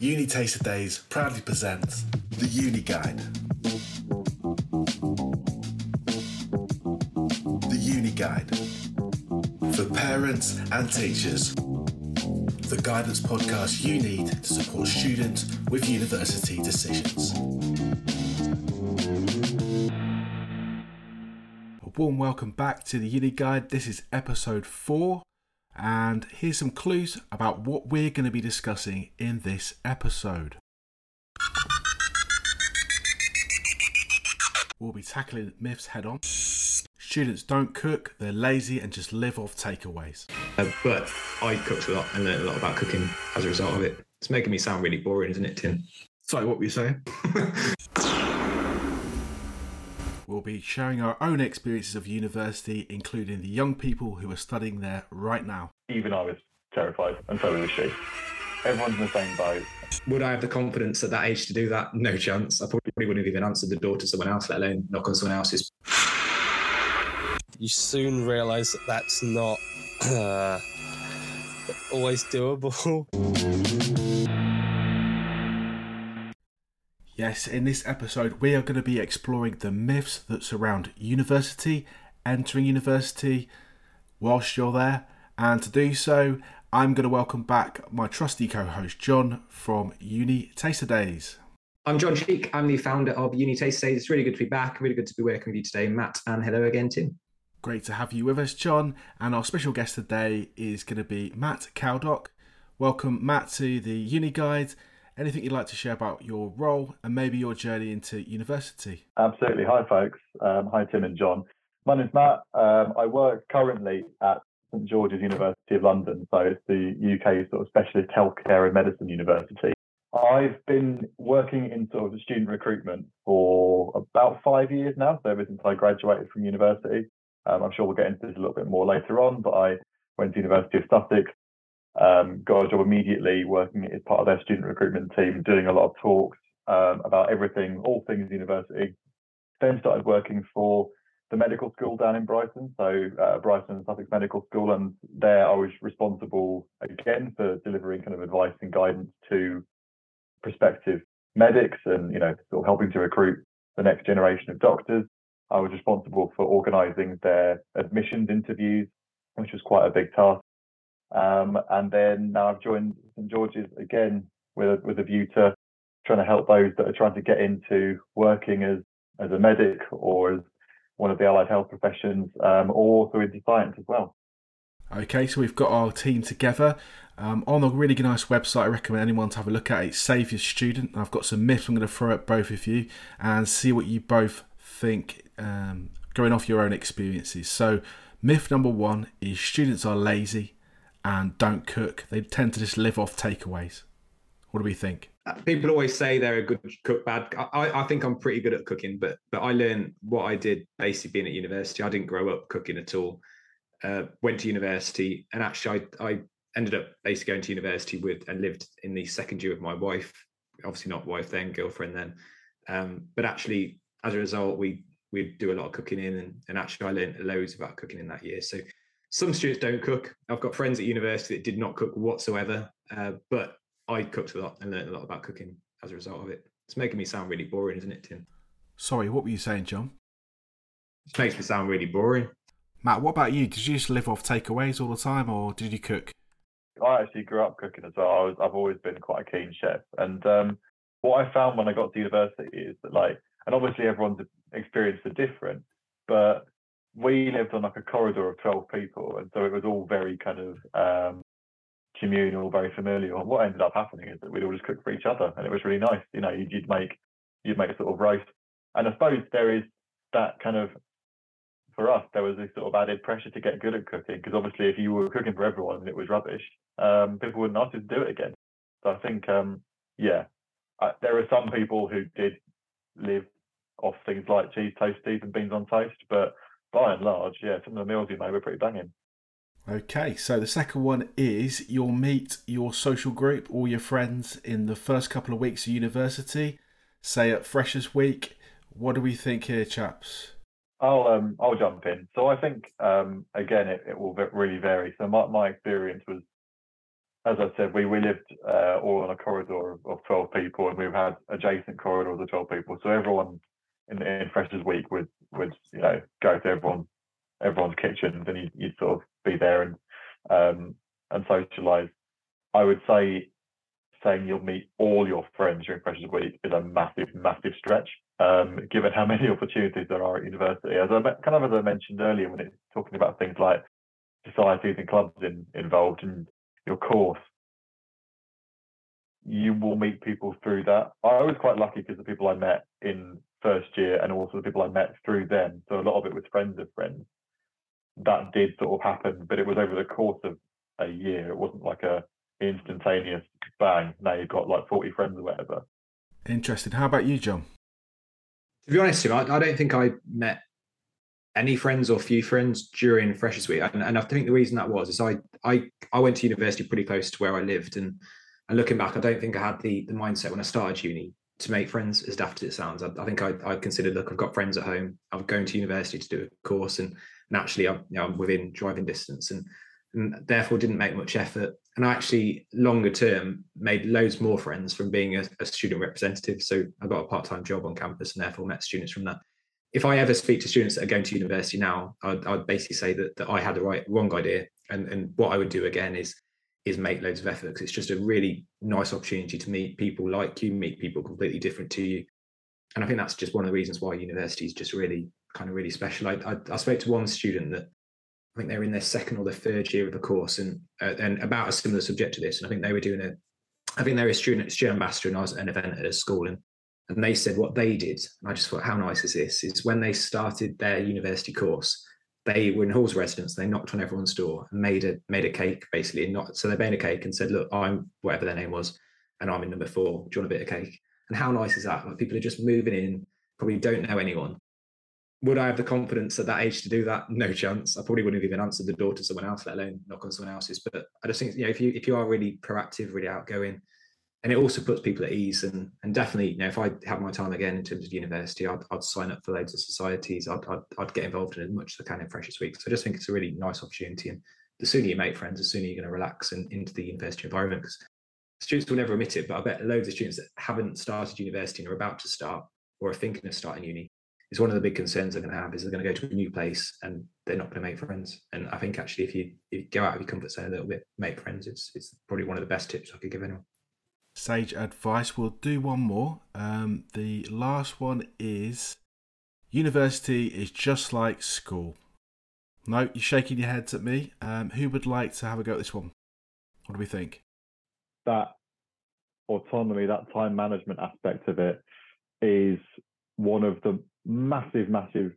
Uni Taster Days proudly presents the Uni Guide. The Uni Guide. For parents and teachers. The guidance podcast you need to support students with university decisions. A warm welcome back to the Uni Guide. This is episode 4 and here's some clues about what we're going to be discussing in this episode. We'll be tackling myths head on. Students don't cook, they're lazy and just live off takeaways. Uh, but I cooked a lot and learned a lot about cooking as a result of it. It's making me sound really boring, isn't it, Tim? Sorry, what were you saying? We'll be sharing our own experiences of university, including the young people who are studying there right now. Even I was terrified, and so was she. Everyone's in the same boat. Would I have the confidence at that age to do that? No chance. I probably wouldn't have even answered the door to someone else, let alone knock on someone else's. You soon realise that that's not uh, always doable. Yes, in this episode, we are going to be exploring the myths that surround university, entering university, whilst you're there. And to do so, I'm going to welcome back my trusty co host, Jon from Uni Taster Days. I'm Jon Cheek. I'm the founder of Uni Taster Days. It's really good to be back. Really good to be working with you today, Matt. And hello again, Tim. Great to have you with us, Jon. And our special guest today is going to be Matt Cowdock. Welcome, Matt, to the Uni Guide anything you'd like to share about your role and maybe your journey into university? Absolutely. Hi, folks. Um, hi, Tim and Jon. My name's Matt. Um, I work currently at St George's University of London, so it's the UK sort of specialist healthcare and medicine university. I've been working in sort of student recruitment for about five years now, so ever since I graduated from university. Um, I'm sure we'll get into this a little bit more later on, but I went to University of Sussex, um, got a job immediately working as part of their student recruitment team, doing a lot of talks um, about everything, all things university. Then started working for the medical school down in Brighton, so uh, Brighton and Sussex Medical School, and there I was responsible again for delivering kind of advice and guidance to prospective medics, and you know, sort of helping to recruit the next generation of doctors. I was responsible for organising their admissions interviews, which was quite a big task. Um, and then now I've joined St George's again with a, with a view to trying to help those that are trying to get into working as as a medic or as one of the allied health professions, um, or also into science as well. Okay, so we've got our team together um, on a really nice website. I recommend anyone to have a look at it. Save your student. I've got some myths I'm going to throw at both of you and see what you both think, um, going off your own experiences. So, myth number one is students are lazy and don't cook. They tend to just live off takeaways. What do we think? People always say they're a good cook, bad. I, I think I'm pretty good at cooking, but but I learned what I did basically being at university. I didn't grow up cooking at all. Uh, went to university, and actually, I, I ended up basically going to university with and lived in the second year with my wife. Obviously, not wife then, girlfriend then. Um, but actually, as a result, we we do a lot of cooking in, and, and actually, I learned loads about cooking in that year. So some students don't cook. I've got friends at university that did not cook whatsoever, uh, but I cooked a lot and learned a lot about cooking as a result of it. It's making me sound really boring, isn't it, Tim? Sorry, what were you saying, Jon? It makes me sound really boring. Matt, what about you? Did you just live off takeaways all the time, or did you cook? I actually grew up cooking as well. I was, I've always been quite a keen chef, and um, what I found when I got to university is that, like, and obviously everyone's experience are different, but we lived on like a corridor of 12 people and so it was all very kind of um, communal very familiar. And what ended up happening is that we'd all just cook for each other and it was really nice. You know you'd, you'd make you'd make a sort of roast and i suppose there is that kind of for us there was this sort of added pressure to get good at cooking because obviously if you were cooking for everyone and it was rubbish. Um, people wouldn't ask you to do it again. So i think um, yeah I, there are some people who did live off things like cheese toasties and beans on toast but by and large, yeah, some of the meals you made were pretty banging. Okay, so the second one is you'll meet your social group, all your friends, in the first couple of weeks of university, say at Freshers Week. What do we think here, chaps? I'll um I'll jump in. So I think um again it, it will really vary. So my, my experience was as I said, we, we lived uh, all on a corridor of, of 12 people and we've had adjacent corridors of 12 people. So everyone in, in Freshers Week would, would, you know, go to everyone, everyone's kitchens and you'd, you'd sort of be there and, um, and socialise. I would say saying you'll meet all your friends during Freshers Week is a massive, massive stretch, um, given how many opportunities there are at university. As I kind of as I mentioned earlier, when it's talking about things like societies and clubs in, involved in your course, you will meet people through that. I was quite lucky because the people I met in first year and also the people I met through them, so a lot of it was friends of friends. That did sort of happen, but it was over the course of a year. It wasn't like a instantaneous bang. Now you've got like 40 friends or whatever. Interesting. How about you, Jon? To be honest, Tim, I, I don't think I met any friends or few friends during Freshers Week, and, and I think the reason that was is I I I went to university pretty close to where I lived, and and looking back, I don't think I had the the mindset when I started uni to make friends, as daft as it sounds. I, I think I, I considered, look, I've got friends at home. I'm going to university to do a course, and naturally, I'm, you know, I'm within driving distance, and, and therefore didn't make much effort. And I actually, longer term, made loads more friends from being a, a student representative. So I got a part time job on campus, and therefore met students from that if I ever speak to students that are going to university now, I'd, I'd basically say that, that I had the right wrong idea, and and what I would do again is is make loads of effort because it's just a really nice opportunity to meet people like you, meet people completely different to you, and I think that's just one of the reasons why university is just really kind of really special. I, I, I spoke to one student that I think they were in their second or their third year of the course, and uh, and about a similar subject to this, and I think they were doing a, I think they were a student student ambassador, and I was at an event at a school, and and they said what they did. And I just thought, how nice is this? Is when they started their university course, they were in Hall's residence. They knocked on everyone's door and made a made a cake basically. And not so they made a cake and said, look, I'm whatever their name was, and I'm in number four. Do you want a bit of cake? And how nice is that? Like people are just moving in, probably don't know anyone. Would I have the confidence at that age to do that? No chance. I probably wouldn't have even answered the door to someone else, let alone knock on someone else's. But I just think, you know, if you if you are really proactive, really outgoing, and it also puts people at ease. And and definitely you know if I have my time again in terms of university I'd, I'd sign up for loads of societies. I'd, I'd, I'd get involved in as much as I can in Freshers Week. So I just think it's a really nice opportunity. And the sooner you make friends the sooner you're going to relax and into the university environment. Because students will never admit it but I bet loads of students that haven't started university and are about to start or are thinking of starting uni is one of the big concerns they're going to have is they're going to go to a new place and they're not going to make friends. And I think actually if you, if you go out of your comfort zone a little bit make friends it's it's probably one of the best tips I could give anyone sage advice. We'll do one more. Um, the last one is university is just like school. No, you're shaking your heads at me. Um, who would like to have a go at this one? What do we think? That autonomy, that time management aspect of it is one of the massive, massive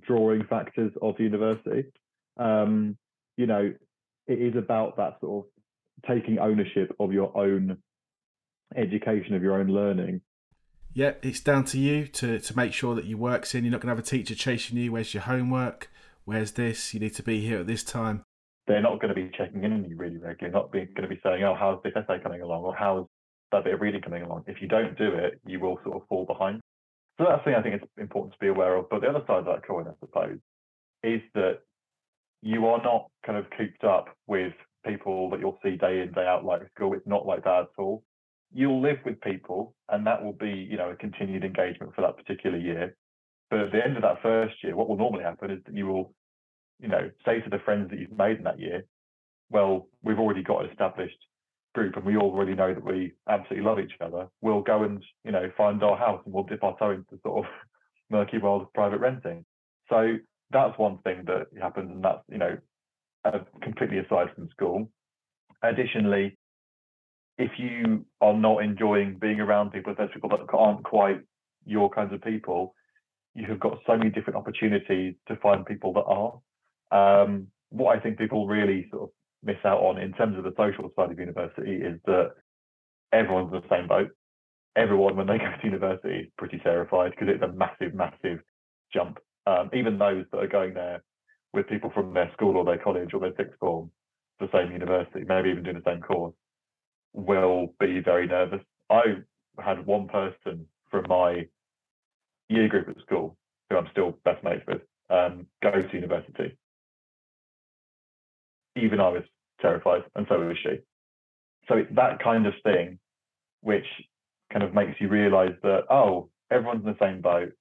drawing factors of university. Um, you know, it is about that sort of taking ownership of your own education of your own learning. Yeah, it's down to you to, to make sure that your work's in. You're not going to have a teacher chasing you. Where's your homework? Where's this? You need to be here at this time. They're not going to be checking in on you really regularly. Not being, going to be saying, "Oh, how's this essay coming along?" or "How's that bit of reading coming along?" If you don't do it, you will sort of fall behind. So that's the thing I think it's important to be aware of. But the other side of that coin, I suppose, is that you are not kind of cooped up with people that you'll see day in day out like school. It's not like that at all you'll live with people and that will be you know a continued engagement for that particular year. But at the end of that first year what will normally happen is that you will you know say to the friends that you've made in that year well we've already got an established group and we already know that we absolutely love each other. We'll go and you know find our house and we'll dip our toe into sort of murky world of private renting. So that's one thing that happens and that's you know uh, completely aside from school. Additionally if you are not enjoying being around people, there's people that aren't quite your kinds of people, you have got so many different opportunities to find people that are. Um, what I think people really sort of miss out on in terms of the social side of university is that everyone's in the same boat. Everyone, when they go to university, is pretty terrified because it's a massive, massive jump. Um, even those that are going there with people from their school or their college or their sixth form, the same university, maybe even doing the same course, will be very nervous. I had one person from my year group at school who I'm still best mates with um, go to university. Even I was terrified, and so was she. so it's that kind of thing which kind of makes you realize that oh everyone's in the same boat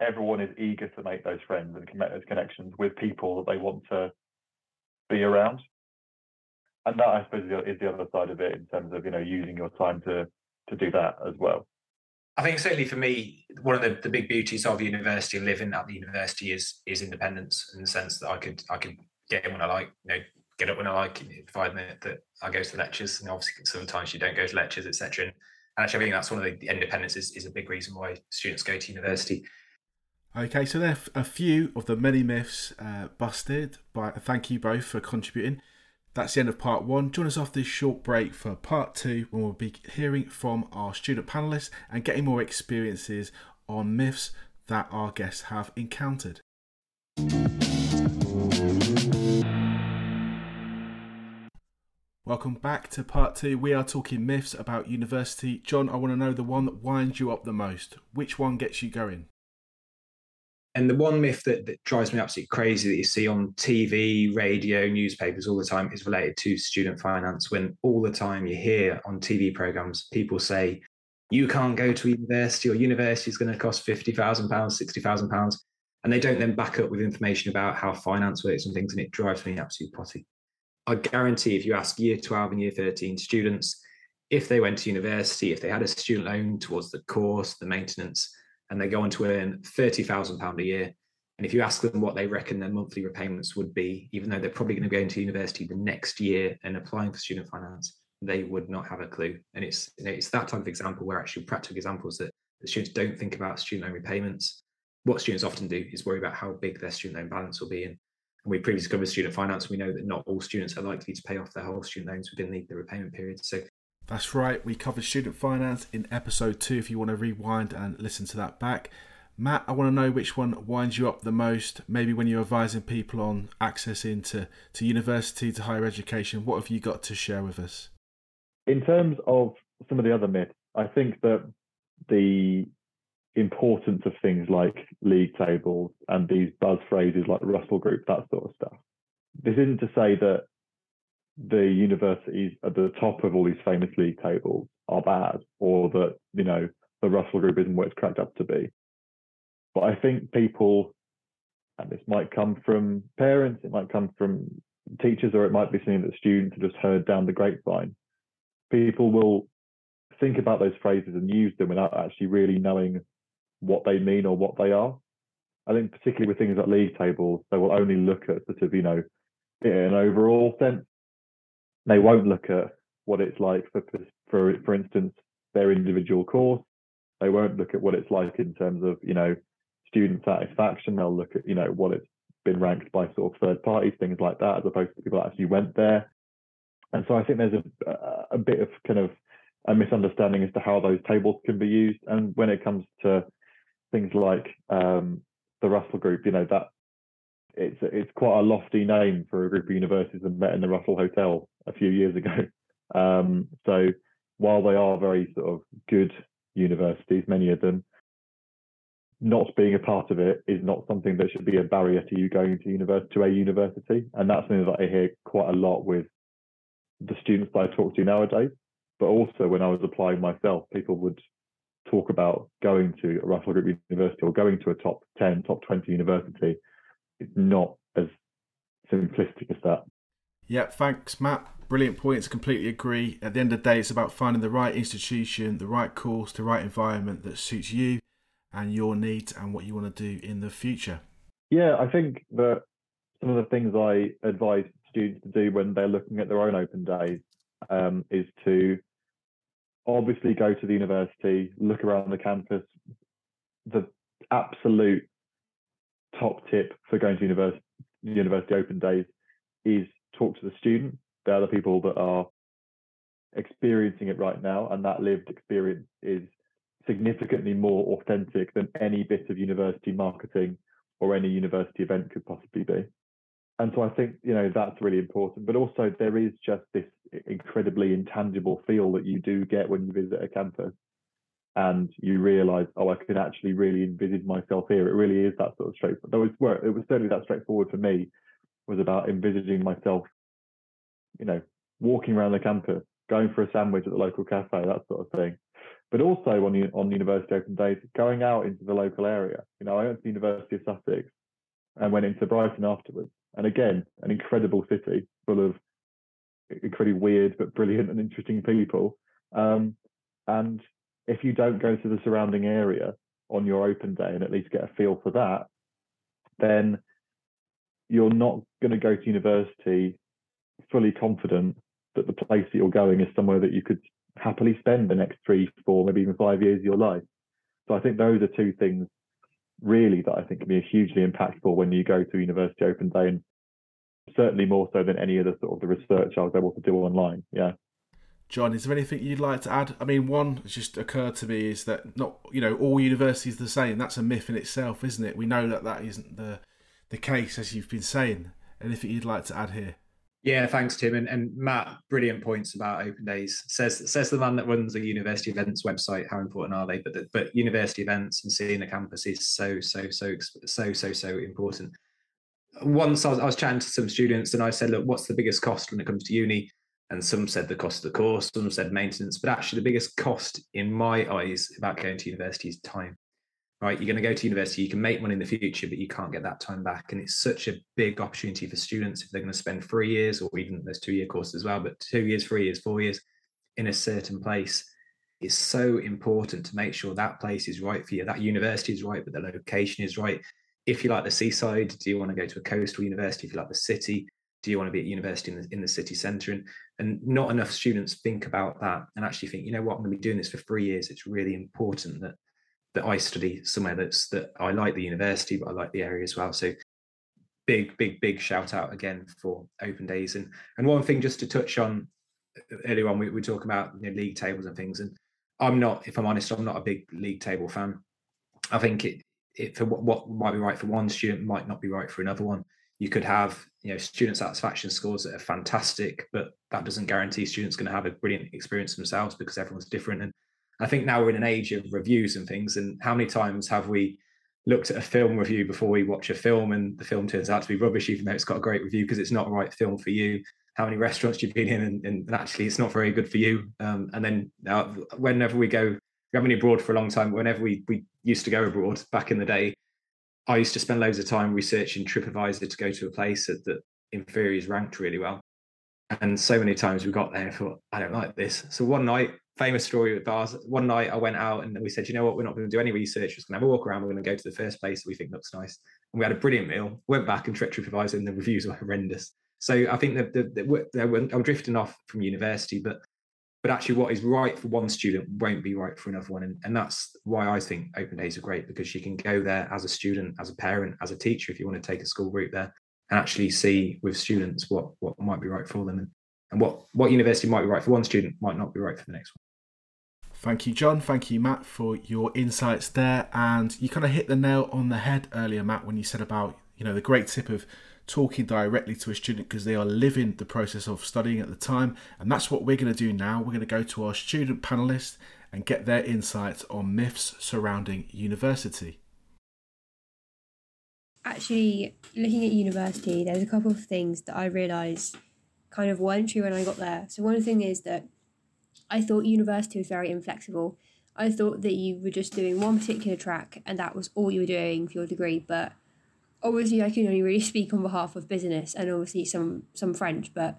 everyone is eager to make those friends and make those connections with people that they want to be around and that i suppose is the other side of it in terms of you know using your time to to do that as well I think certainly for me, one of the, the big beauties of university and living at the university is is independence in the sense that I could I could get in when I like, you know, get up when I like, provided that I go to the lectures. And obviously sometimes you don't go to lectures, etc. And actually I think that's one of the, the independence is, is a big reason why students go to university. Okay, so there are a few of the many myths uh, busted. But thank you both for contributing. That's the end of part one. Join us after this short break for part two, when we'll be hearing from our student panelists and getting more experiences on myths that our guests have encountered. Welcome back to part two. We are talking myths about university. Jon, I want to know the one that winds you up the most. Which one gets you going? And the one myth that, that drives me absolutely crazy that you see on TV, radio, newspapers all the time is related to student finance. When all the time you hear on TV programs people say, you can't go to university or university is going to cost £50,000, £60,000. And they don't then back up with information about how finance works and things. And it drives me absolutely potty. I guarantee if you ask year 12 and year 13 students, if they went to university, if they had a student loan towards the course, the maintenance, and they go on to earn £30,000 a year. And if you ask them what they reckon their monthly repayments would be, even though they're probably going to go into university the next year and applying for student finance, they would not have a clue. And it's you know, it's that type of example where actually practical examples that the students don't think about student loan repayments. What students often do is worry about how big their student loan balance will be. And, and we previously covered student finance. We know that not all students are likely to pay off their whole student loans within the, the repayment period. So that's right, we covered student finance in episode two if you want to rewind and listen to that back. Matt, I want to know which one winds you up the most, maybe when you're advising people on access into to university, to higher education. What have you got to share with us? In terms of some of the other myths, I think that the importance of things like league tables and these buzz phrases like Russell Group, that sort of stuff. This isn't to say that the universities at the top of all these famous league tables are bad or that, you know, the Russell Group isn't what it's cracked up to be. But I think people, and this might come from parents, it might come from teachers, or it might be something that students have just heard down the grapevine. People will think about those phrases and use them without actually really knowing what they mean or what they are. I think particularly with things like league tables, they will only look at sort of, you know, in an overall sense they won't look at what it's like for for for instance their individual course. They won't look at what it's like in terms of you know student satisfaction. They'll look at you know what it's been ranked by sort of third parties, things like that, as opposed to people that actually went there. And so I think there's a a bit of kind of a misunderstanding as to how those tables can be used. And when it comes to things like um, the Russell Group, you know that it's it's quite a lofty name for a group of universities that met in the Russell Hotel a few years ago. Um, so while they are very sort of good universities, many of them, not being a part of it is not something that should be a barrier to you going to university to a university. And that's something that I hear quite a lot with the students that I talk to nowadays. But also when I was applying myself, people would talk about going to a Russell Group University or going to a top 10, top 20 university. It's not as simplistic as that. Yeah, thanks, Matt. Brilliant points. Completely agree. At the end of the day, it's about finding the right institution, the right course, the right environment that suits you and your needs and what you want to do in the future. Yeah, I think that some of the things I advise students to do when they're looking at their own open days um, is to obviously go to the university, look around the campus. The absolute top tip for going to university, university open days is talk to the student. They're the people that are experiencing it right now, and that lived experience is significantly more authentic than any bit of university marketing or any university event could possibly be. And so I think, you know, that's really important. But also there is just this incredibly intangible feel that you do get when you visit a campus and you realize, oh, I can actually really envisage myself here. It really is that sort of straightforward. Though it was certainly that straightforward for me was about envisaging myself, you know, walking around the campus, going for a sandwich at the local cafe, that sort of thing. But also on on university open days, going out into the local area. You know, I went to the University of Sussex and went into Brighton afterwards. And again, an incredible city full of incredibly weird but brilliant and interesting people. Um, and if you don't go to the surrounding area on your open day and at least get a feel for that, then you're not going to go to university fully confident that the place that you're going is somewhere that you could happily spend the next three, four, maybe even five years of your life. So I think those are two things really that I think can be hugely impactful when you go to University Open Day and certainly more so than any other sort of the research I was able to do online. Yeah. Jon, is there anything you'd like to add? I mean, one just occurred to me is that not, you know, all universities are the same. That's a myth in itself, isn't it? We know that that isn't the the case, as you've been saying. Anything you'd like to add here? Yeah, thanks, Tim. And, and Matt, brilliant points about open days. Says says the man that runs the university events website. How important are they? But the, but university events and seeing the campus is so so so so so so important. Once I was, I was chatting to some students and I said, look, what's the biggest cost when it comes to uni? And some said the cost of the course, some said maintenance. But actually, the biggest cost in my eyes about going to university is time right? You're going to go to university, you can make money in the future, but you can't get that time back. And it's such a big opportunity for students if they're going to spend three years or even there's two year courses as well, but two years, three years, four years in a certain place. It's so important to make sure that place is right for you. That university is right, but the location is right. If you like the seaside, do you want to go to a coastal university? If you like the city, do you want to be at university in the, in the city centre? And, and not enough students think about that and actually think, you know what, I'm going to be doing this for three years. It's really important that that I study somewhere that's that I like the university, but I like the area as well. So big, big, big shout out again for open days. And and one thing just to touch on uh, earlier on, we, we talk about you know, league tables and things. And I'm not, if I'm honest, I'm not a big league table fan. I think it, it for what, what might be right for one student might not be right for another one. You could have you know student satisfaction scores that are fantastic, but that doesn't guarantee students going to have a brilliant experience themselves because everyone's different. And I think now we're in an age of reviews and things. And how many times have we looked at a film review before we watch a film and the film turns out to be rubbish, even though it's got a great review because it's not a right film for you? How many restaurants you've been in and, and actually it's not very good for you? Um, and then uh, whenever we go, we haven't been abroad for a long time. Whenever we we used to go abroad back in the day, I used to spend loads of time researching TripAdvisor to go to a place that, that in theory is ranked really well. And so many times we got there and thought, I don't like this. So one night famous story with bars. One night I went out and we said, you know what, we're not going to do any research. We're just going to have a walk around. We're going to go to the first place that we think looks nice. And we had a brilliant meal. Went back and checked TripAdvisor, and the reviews were horrendous. So I think that the, the, the, I'm drifting off from university, but but actually, what is right for one student won't be right for another one, and, and that's why I think open days are great because you can go there as a student, as a parent, as a teacher, if you want to take a school route there, and actually see with students what what might be right for them, and, and what what university might be right for one student might not be right for the next one. Thank you, Jon. Thank you, Matt, for your insights there. And you kind of hit the nail on the head earlier, Matt, when you said about you know the great tip of talking directly to a student because they are living the process of studying at the time. And that's what we're going to do now. We're going to go to our student panelists and get their insights on myths surrounding university. Actually, looking at university, there's a couple of things that I realised kind of weren't true when I got there. So, one thing is that I thought university was very inflexible. I thought that you were just doing one particular track and that was all you were doing for your degree. But obviously, I can only really speak on behalf of business and obviously some some French. But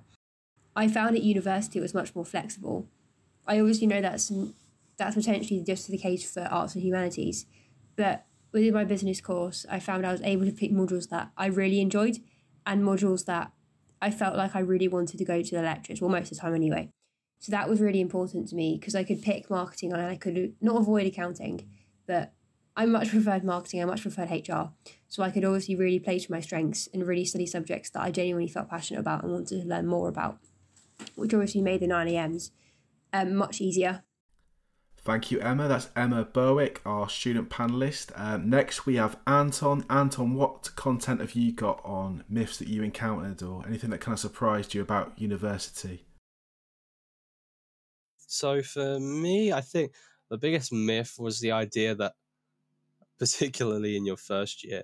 I found at university it was much more flexible. I obviously know that's that's potentially just the case for arts and humanities, but within my business course, I found I was able to pick modules that I really enjoyed and modules that I felt like I really wanted to go to the lectures. Well, most of the time anyway. So that was really important to me because I could pick marketing and I could not avoid accounting, but I much preferred marketing, I much preferred HR. So I could obviously really play to my strengths and really study subjects that I genuinely felt passionate about and wanted to learn more about, which obviously made the 9AMs um, much easier. Thank you, Emma. That's Emma Berwick, our student panelist. Um, next, we have Anton. Anton, what content have you got on myths that you encountered or anything that kind of surprised you about university? So for me, I think the biggest myth was the idea that, particularly in your first year,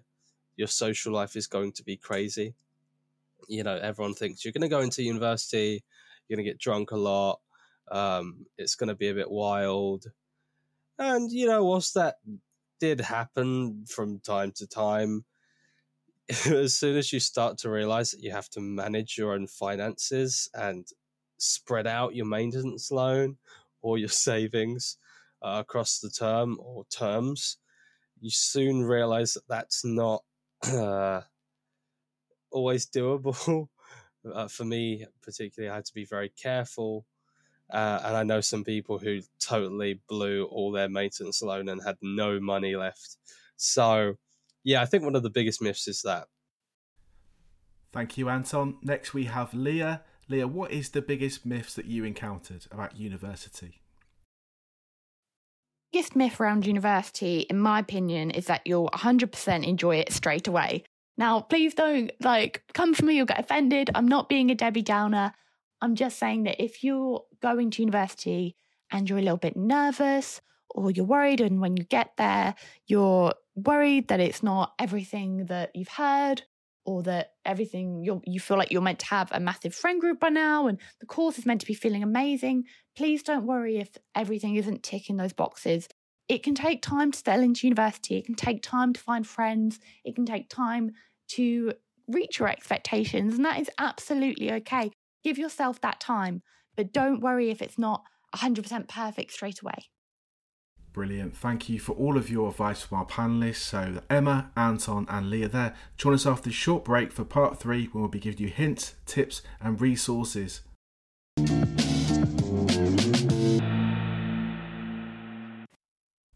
your social life is going to be crazy. You know, everyone thinks you're going to go into university, you're going to get drunk a lot, Um, it's going to be a bit wild. And, you know, whilst that did happen from time to time, as soon as you start to realize that you have to manage your own finances and spread out your maintenance loan or your savings uh, across the term or terms, you soon realize that that's not uh, always doable. Uh, for me, particularly, I had to be very careful. Uh, and I know some people who totally blew all their maintenance loan and had no money left. So, yeah, I think one of the biggest myths is that. Thank you, Anton. Next, we have Leah. Leah, what is the biggest myths that you encountered about university? biggest myth around university, in my opinion, is that you'll 100% enjoy it straight away. Now, please don't like come for me, you'll get offended. I'm not being a Debbie Downer. I'm just saying that if you're going to university and you're a little bit nervous or you're worried, and when you get there, you're worried that it's not everything that you've heard or that everything you you feel like you're meant to have a massive friend group by now and the course is meant to be feeling amazing please don't worry if everything isn't ticking those boxes. It can take time to settle into university it can take time to find friends it can take time to reach your expectations and that is absolutely okay. Give yourself that time but don't worry if it's not 100% perfect straight away Brilliant. Thank you for all of your advice from our panelists. So, Emma, Anton, and Leah there. Join us after this short break for part three, when we'll be giving you hints, tips, and resources.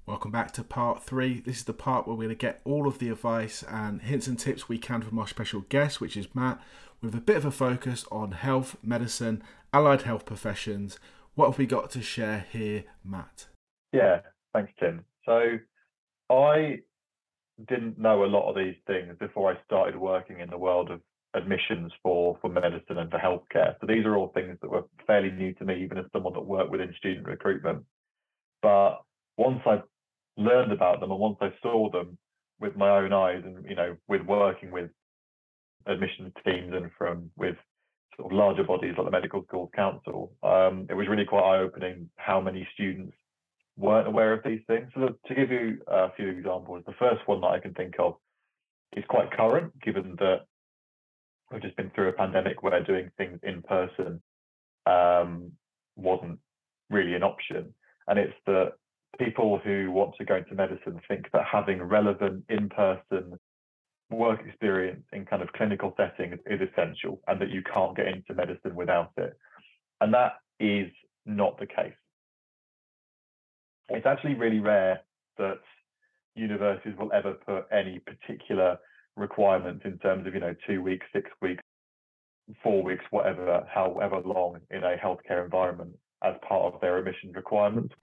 Welcome back to part three. This is the part where we're going to get all of the advice and hints and tips we can from our special guest, which is Matt, with a bit of a focus on health, medicine, allied health professions. What have we got to share here, Matt? Yeah, Thanks, Tim. So I didn't know a lot of these things before I started working in the world of admissions for for medicine and for healthcare. So these are all things that were fairly new to me, even as someone that worked within student recruitment. But once I learned about them and once I saw them with my own eyes and you know with working with admissions teams and from with sort of larger bodies like the Medical Schools Council, um, it was really quite eye-opening how many students weren't aware of these things. So to give you a few examples, the first one that I can think of is quite current, given that we've just been through a pandemic where doing things in person um, wasn't really an option. And it's that people who want to go into medicine think that having relevant in-person work experience in kind of clinical settings is essential and that you can't get into medicine without it. And that is not the case it's actually really rare that universities will ever put any particular requirements in terms of you know two weeks, six weeks, four weeks, whatever, however long in a healthcare environment as part of their admission requirements.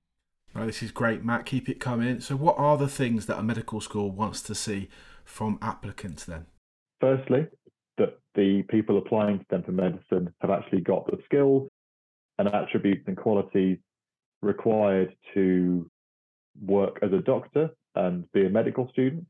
Oh, this is great, Matt. Keep it coming. So, what are the things that a medical school wants to see from applicants then? Firstly, that the people applying to Dental Medicine have actually got the skills and attributes and qualities required to work as a doctor and be a medical student.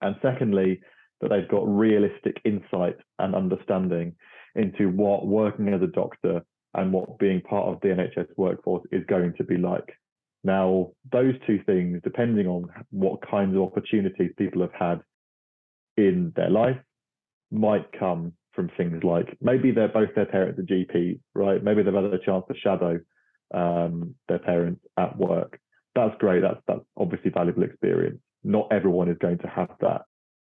And secondly, that they've got realistic insight and understanding into what working as a doctor and what being part of the NHS workforce is going to be like. Now, those two things, depending on what kinds of opportunities people have had in their life, might come from things like maybe they're both their parents are GPs, right? Maybe they've had a chance to shadow um, their parents at work. That's great. That's that's obviously valuable experience. Not everyone is going to have that.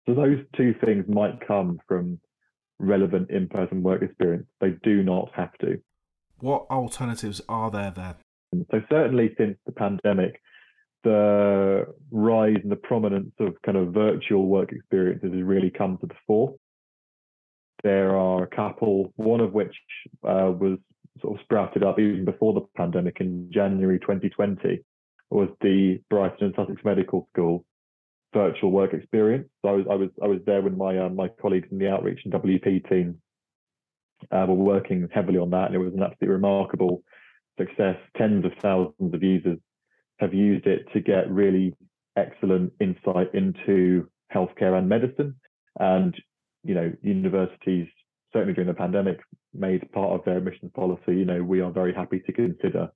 So those two things might come from relevant in-person work experience. They do not have to. What alternatives are there then? So certainly since the pandemic, the rise and the prominence of kind of virtual work experiences has really come to the fore. There are a couple, one of which uh, was sort of sprouted up even before the pandemic in January 2020 was the Brighton and Sussex Medical School virtual work experience. So I was I was I was there when my uh, my colleagues in the outreach and WP team uh, were working heavily on that, and it was an absolutely remarkable success. Tens of thousands of users have used it to get really excellent insight into healthcare and medicine. And you know, universities certainly during the pandemic made part of their admissions policy, you know, we are very happy to consider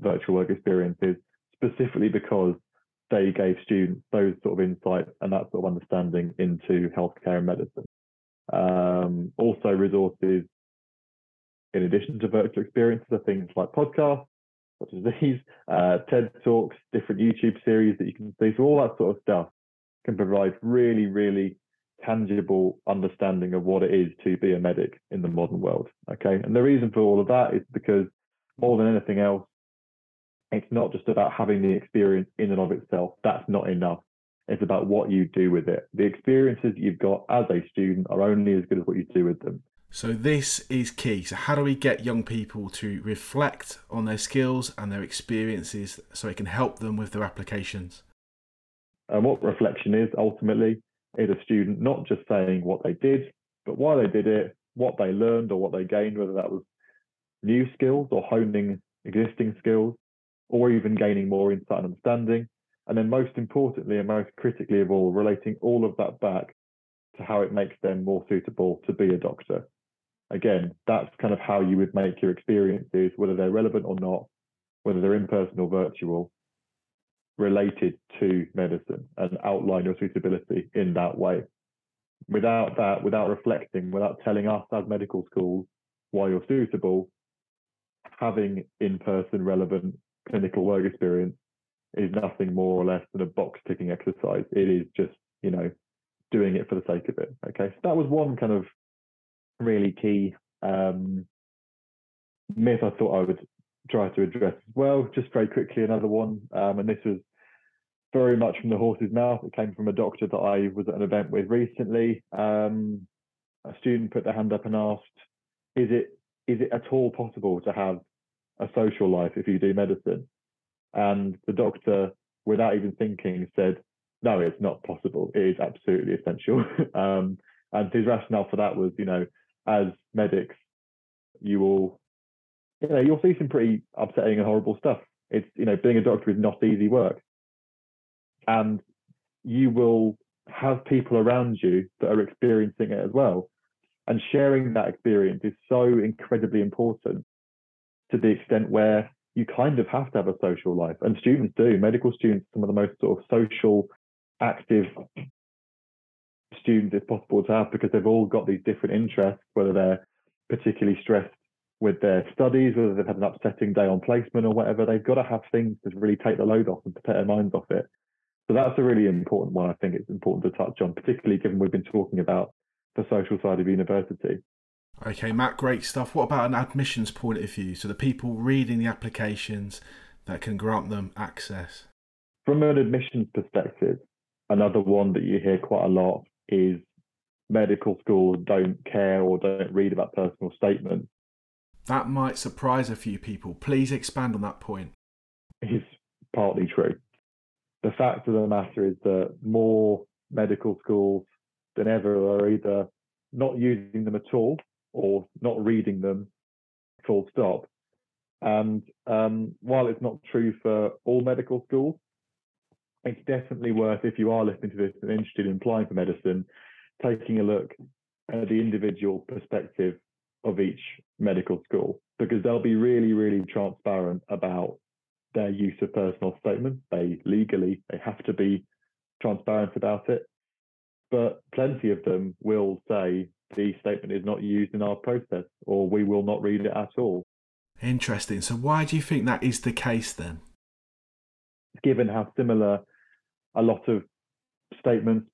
virtual work experiences, specifically because they gave students those sort of insights and that sort of understanding into healthcare and medicine. Um, also, resources in addition to virtual experiences are things like podcasts, such as these, uh, TED Talks, different YouTube series that you can see. So all that sort of stuff can provide really, really tangible understanding of what it is to be a medic in the modern world. Okay. And the reason for all of that is because more than anything else, it's not just about having the experience in and of itself. That's not enough. It's about what you do with it. The experiences you've got as a student are only as good as what you do with them. So, this is key. So, how do we get young people to reflect on their skills and their experiences so it can help them with their applications? And what reflection is ultimately is a student not just saying what they did, but why they did it, what they learned or what they gained, whether that was new skills or honing existing skills, or even gaining more insight and understanding. And then, most importantly and most critically of all, relating all of that back to how it makes them more suitable to be a doctor. Again, that's kind of how you would make your experiences, whether they're relevant or not, whether they're in person or virtual, related to medicine and outline your suitability in that way. Without that, without reflecting, without telling us as medical schools why you're suitable, having in person relevant clinical work experience is nothing more or less than a box ticking exercise. It is just, you know, doing it for the sake of it. Okay. So that was one kind of really key um, myth I thought I would try to address as well. Just very quickly, another one, um, and this was very much from the horse's mouth. It came from a doctor that I was at an event with recently. Um, a student put their hand up and asked, "Is it is it at all possible to have a social life if you do medicine?" And the doctor, without even thinking, said, "No, it's not possible. It is absolutely essential." um, and his rationale for that was, you know, as medics, you will you know, you'll see some pretty upsetting and horrible stuff. It's, you know, being a doctor is not easy work. And you will have people around you that are experiencing it as well. And sharing that experience is so incredibly important to the extent where you kind of have to have a social life. And students do. Medical students, some of the most sort of social, active students it's possible to have because they've all got these different interests, whether they're particularly stressed with their studies, whether they've had an upsetting day on placement or whatever, they've got to have things to really take the load off and to take their minds off it. So that's a really important one. I think it's important to touch on, particularly given we've been talking about the social side of university. Okay, Matt, great stuff. What about an admissions point of view? So the people reading the applications that can grant them access. From an admissions perspective, another one that you hear quite a lot is medical schools don't care or don't read about personal statements. That might surprise a few people. Please expand on that point. It's partly true. The fact of the matter is that more medical schools than ever are either not using them at all or not reading them full stop. And um, while it's not true for all medical schools, it's definitely worth, if you are listening to this and interested in applying for medicine, taking a look at the individual perspective of each medical school because they'll be really, really transparent about their use of personal statements. They legally they have to be transparent about it. But plenty of them will say the statement is not used in our process or we will not read it at all. Interesting. So why do you think that is the case then? Given how similar a lot of statements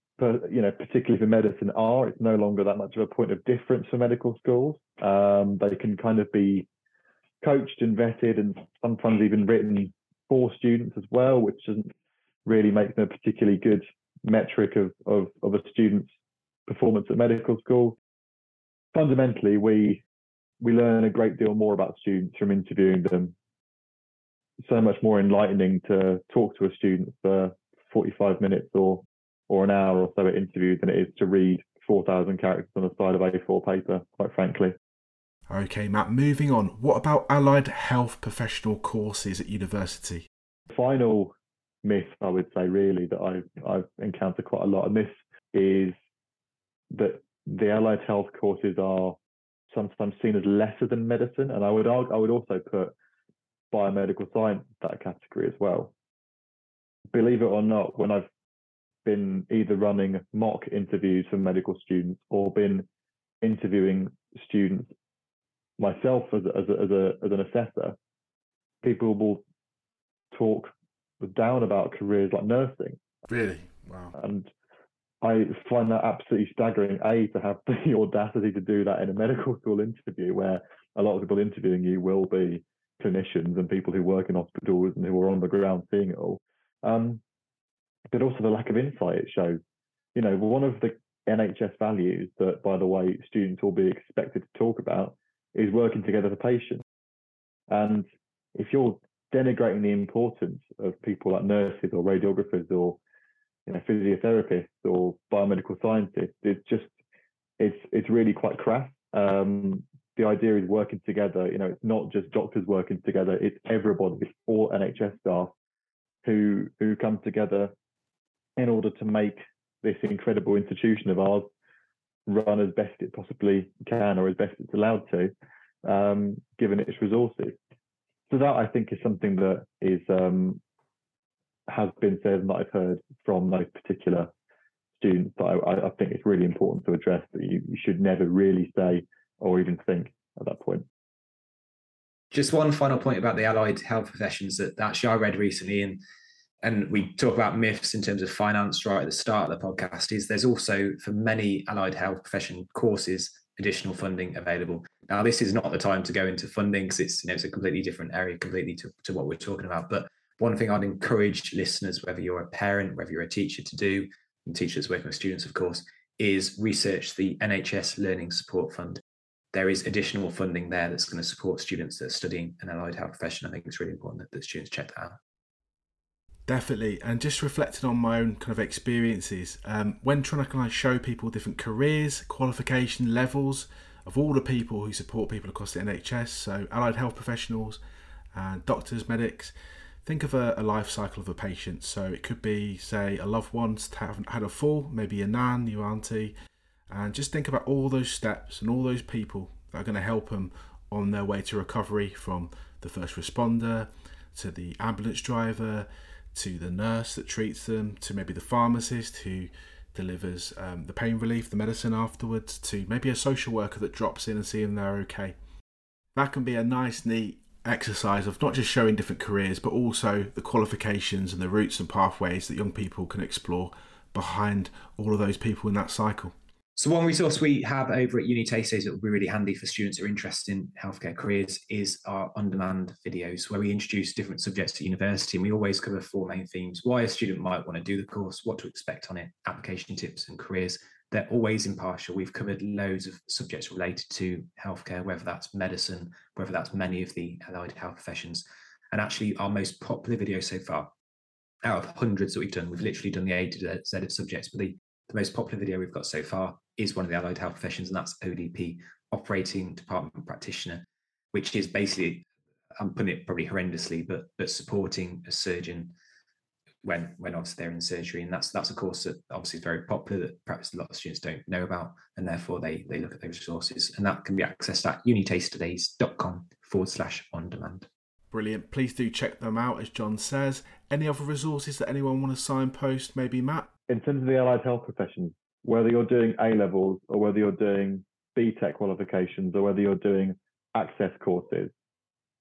you know, particularly for medicine are, it's no longer that much of a point of difference for medical schools. Um, they can kind of be coached and vetted and sometimes even written for students as well, which doesn't really make them a particularly good metric of, of, of a student's performance at medical school. Fundamentally, we we learn a great deal more about students from interviewing them. So much more enlightening to talk to a student for 45 minutes or or an hour or so at interview than it is to read 4,000 characters on the side of A4 paper, quite frankly. Okay, Matt, moving on. What about allied health professional courses at university? The final myth, I would say, really, that I've, I've encountered quite a lot, and this is that the allied health courses are sometimes seen as lesser than medicine, and I would argue, I would also put biomedical science that category as well. Believe it or not, when I've been either running mock interviews for medical students or been interviewing students myself as a, as a, as, a, as an assessor, people will talk down about careers like nursing. Really? Wow. And I find that absolutely staggering. A to have the audacity to do that in a medical school interview, where a lot of people interviewing you will be clinicians and people who work in hospitals and who are on the ground seeing it all. Um, but also the lack of insight it shows. You know, one of the NHS values that, by the way, students will be expected to talk about is working together for patients. And if you're denigrating the importance of people like nurses or radiographers or you know, physiotherapists or biomedical scientists, it's just it's it's really quite crass. Um, the idea is working together. You know, it's not just doctors working together; it's everybody, it's all NHS staff who who come together in order to make this incredible institution of ours run as best it possibly can or as best it's allowed to, um, given its resources. So that I think is something that is um, has been said and that I've heard from those particular students that I, I think it's really important to address that you, you should never really say or even think at that point. Just one final point about the allied health professions that actually I read recently, and and we talk about myths in terms of finance right at the start of the podcast. Is there's also for many allied health profession courses additional funding available. Now, this is not the time to go into funding because it's you know it's a completely different area, completely to, to what we're talking about. But one thing I'd encourage listeners, whether you're a parent, whether you're a teacher, to do, and teachers working with students, of course, is research the NHS Learning Support Fund. There is additional funding there that's going to support students that are studying an allied health profession. I think it's really important that the students check that out. Definitely, and just reflecting on my own kind of experiences, um, when trying to kind of show people different careers, qualification levels of all the people who support people across the NHS, so allied health professionals and doctors, medics, think of a, a, life cycle of a patient. So it could be, say, a loved one's had a fall, maybe your nan, your auntie, and just think about all those steps and all those people that are going to help them on their way to recovery from the first responder to the ambulance driver to the nurse that treats them to maybe the pharmacist who delivers um, the pain relief, the medicine afterwards, to maybe a social worker that drops in and sees them they're okay. That can be a nice, neat exercise of not just showing different careers, but also the qualifications and the routes and pathways that young people can explore behind all of those people in that cycle. So one resource we have over at Uni Taste that will be really handy for students who are interested in healthcare careers is our on-demand videos where we introduce different subjects at university and we always cover four main themes. Why a student might want to do the course, what to expect on it, application tips and careers. They're always impartial. We've covered loads of subjects related to healthcare, whether that's medicine, whether that's many of the allied health professions. And actually our most popular video so far out of hundreds that we've done, we've literally done the A to Z of subjects, but the the most popular video we've got so far is one of the allied health professions, and that's ODP, operating department practitioner, which is basically, I'm putting it probably horrendously, but but supporting a surgeon when when obviously they're in surgery, and that's that's a course that obviously is very popular that perhaps a lot of students don't know about, and therefore they they look at those resources, and that can be accessed at unitasterdays.com forward slash on demand. Brilliant. Please do check them out, as Jon says. Any other resources that anyone want to signpost, maybe Matt? In terms of the allied health professions, whether you're doing A levels or whether you're doing BTEC qualifications or whether you're doing access courses,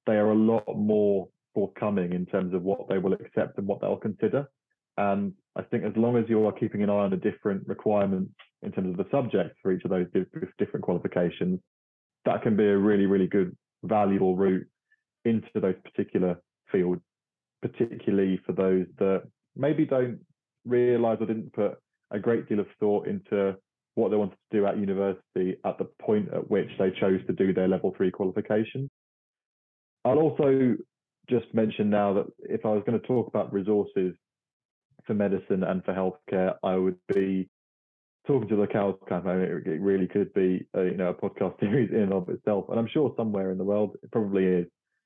they are a lot more forthcoming in terms of what they will accept and what they'll consider. And I think as long as you are keeping an eye on the different requirements in terms of the subjects for each of those different qualifications, that can be a really, really good, valuable route into those particular fields, particularly for those that maybe don't realize or didn't put a great deal of thought into what they wanted to do at university at the point at which they chose to do their level three qualification. I'll also just mention now that if I was going to talk about resources for medicine and for healthcare, I would be talking to the cows campaign. It really could be a, you know a podcast series in and of itself, and I'm sure somewhere in the world it probably is.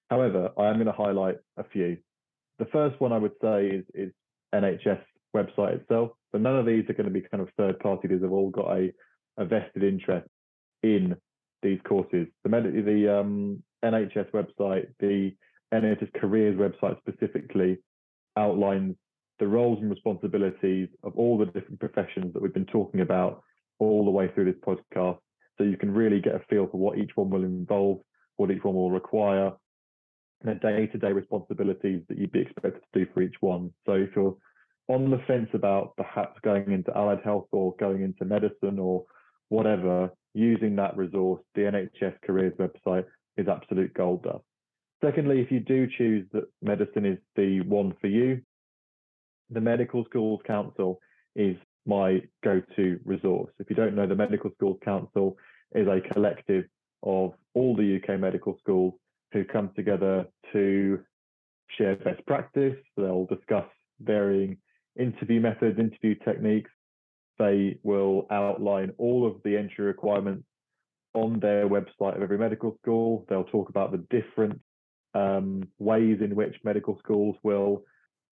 However, I am going to highlight a few. The first one I would say is, is NHS website itself. But none of these are going to be kind of third party. These have all got a, a vested interest in these courses. The, med- the um, NHS website, the NHS careers website specifically, outlines the roles and responsibilities of all the different professions that we've been talking about all the way through this podcast. So you can really get a feel for what each one will involve, what each one will require, and the day-to-day responsibilities that you'd be expected to do for each one. So if you're on the fence about perhaps going into allied health or going into medicine or whatever, using that resource, the NHS careers website is absolute gold dust. Secondly, if you do choose that medicine is the one for you, the Medical Schools Council is my go-to resource. If you don't know, the Medical Schools Council is a collective of all the UK medical schools who come together to share best practice. They'll discuss varying interview methods, interview techniques. They will outline all of the entry requirements on their website of every medical school. They'll talk about the different um, ways in which medical schools will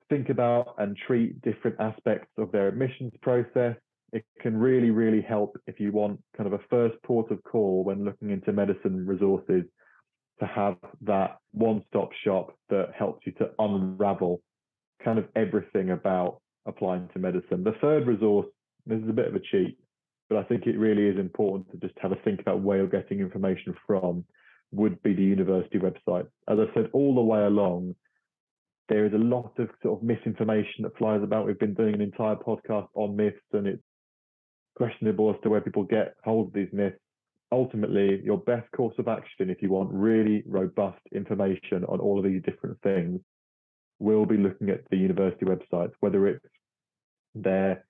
think about and treat different aspects of their admissions process. It can really, really help if you want kind of a first port of call when looking into medicine resources to have that one stop shop that helps you to unravel kind of everything about applying to medicine. The third resource, this is a bit of a cheat, but I think it really is important to just have a think about where you're getting information from, would be the university website. As I said all the way along, there is a lot of sort of misinformation that flies about. We've been doing an entire podcast on myths, and it's questionable as to where people get hold of these myths. Ultimately, your best course of action, if you want really robust information on all of these different things, will be looking at the university websites, whether it's their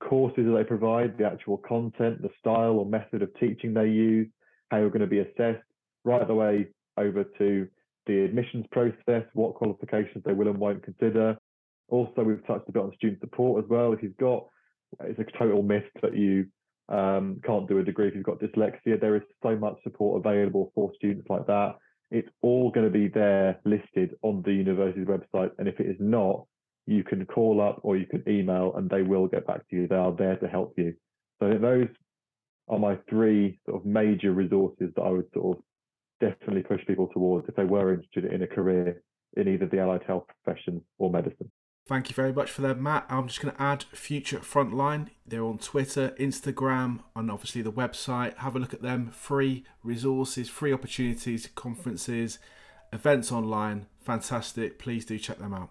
courses that they provide, the actual content, the style or method of teaching they use, how you're going to be assessed, right the way over to the admissions process, what qualifications they will and won't consider. Also, we've touched a bit on student support as well. If you've got, it's a total myth that you um, can't do a degree if you've got dyslexia. There is so much support available for students like that. It's all going to be there listed on the university's website. And if it is not, you can call up or you can email and they will get back to you. They are there to help you. So those are my three sort of major resources that I would sort of definitely push people towards if they were interested in a career in either the allied health profession or medicine. Thank you very much for that, Matt. I'm just going to add Future Frontline. They're on Twitter, Instagram, and obviously the website. Have a look at them. Free resources, free opportunities, conferences, events online. Fantastic. Please do check them out.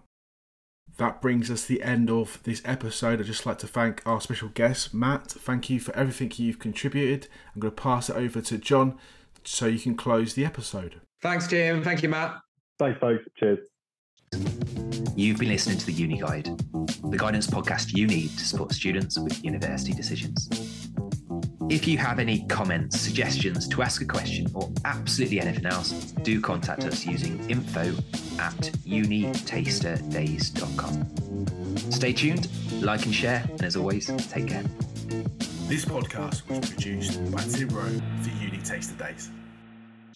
That brings us to the end of this episode. I'd just like to thank our special guest, Matt. Thank you for everything you've contributed. I'm going to pass it over to Jon so you can close the episode. Thanks, Tim. Thank you, Matt. Thanks, folks. Cheers. You've been listening to the Uni Guide, the guidance podcast you need to support students with university decisions. If you have any comments, suggestions, to ask a question, or absolutely anything else, do contact us using info at unitasterdays.com. Stay tuned, like and share, and as always, take care. This podcast was produced by Tim Roe for Uni Taster Days.